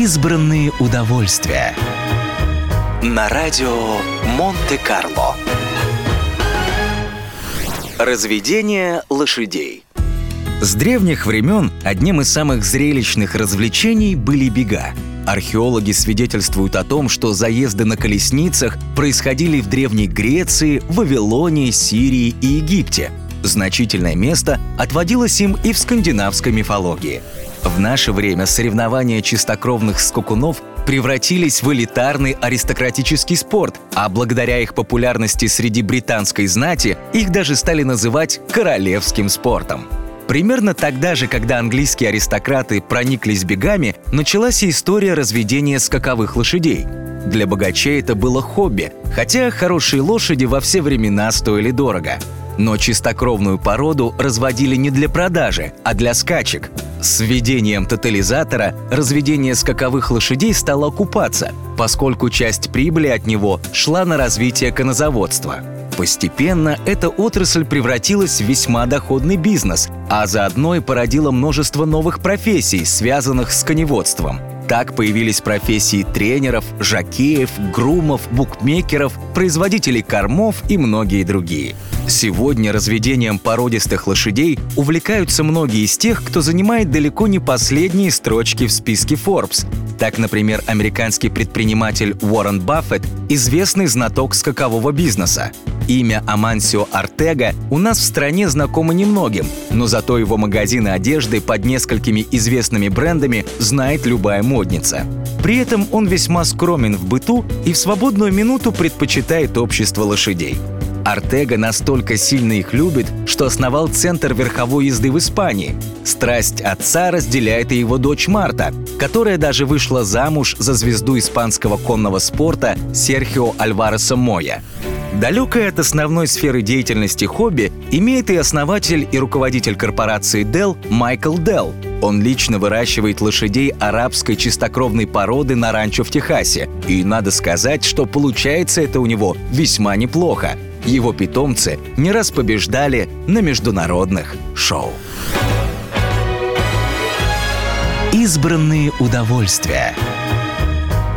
Избранные удовольствия. На радио Монте-Карло. Разведение лошадей. С древних времен одним из самых зрелищных развлечений были бега. Археологи свидетельствуют о том, что заезды на колесницах происходили в Древней Греции, Вавилоне, Сирии и Египте. Значительное место отводилось им и в скандинавской мифологии. В наше время соревнования чистокровных скакунов превратились в элитарный аристократический спорт, а благодаря их популярности среди британской знати их даже стали называть королевским спортом. Примерно тогда же, когда английские аристократы прониклись бегами, началась и история разведения скаковых лошадей. Для богачей это было хобби, хотя хорошие лошади во все времена стоили дорого. Но чистокровную породу разводили не для продажи, а для скачек. С введением тотализатора разведение скаковых лошадей стало окупаться, поскольку часть прибыли от него шла на развитие конозаводства. Постепенно эта отрасль превратилась в весьма доходный бизнес, а заодно и породила множество новых профессий, связанных с коневодством. Так появились профессии тренеров, жакеев, грумов, букмекеров, производителей кормов и многие другие. Сегодня разведением породистых лошадей увлекаются многие из тех, кто занимает далеко не последние строчки в списке Forbes. Так, например, американский предприниматель Уоррен Баффет – известный знаток скакового бизнеса. Имя Амансио Артега у нас в стране знакомо немногим, но зато его магазины одежды под несколькими известными брендами знает любая модница. При этом он весьма скромен в быту и в свободную минуту предпочитает общество лошадей. Артега настолько сильно их любит, что основал Центр верховой езды в Испании. Страсть отца разделяет и его дочь Марта, которая даже вышла замуж за звезду испанского конного спорта Серхио Альвареса Моя. Далекое от основной сферы деятельности хобби имеет и основатель и руководитель корпорации Dell Майкл Dell. Он лично выращивает лошадей арабской чистокровной породы на ранчо в Техасе. И надо сказать, что получается это у него весьма неплохо. Его питомцы не раз побеждали на международных шоу. Избранные удовольствия.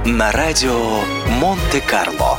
На радио Монте-Карло.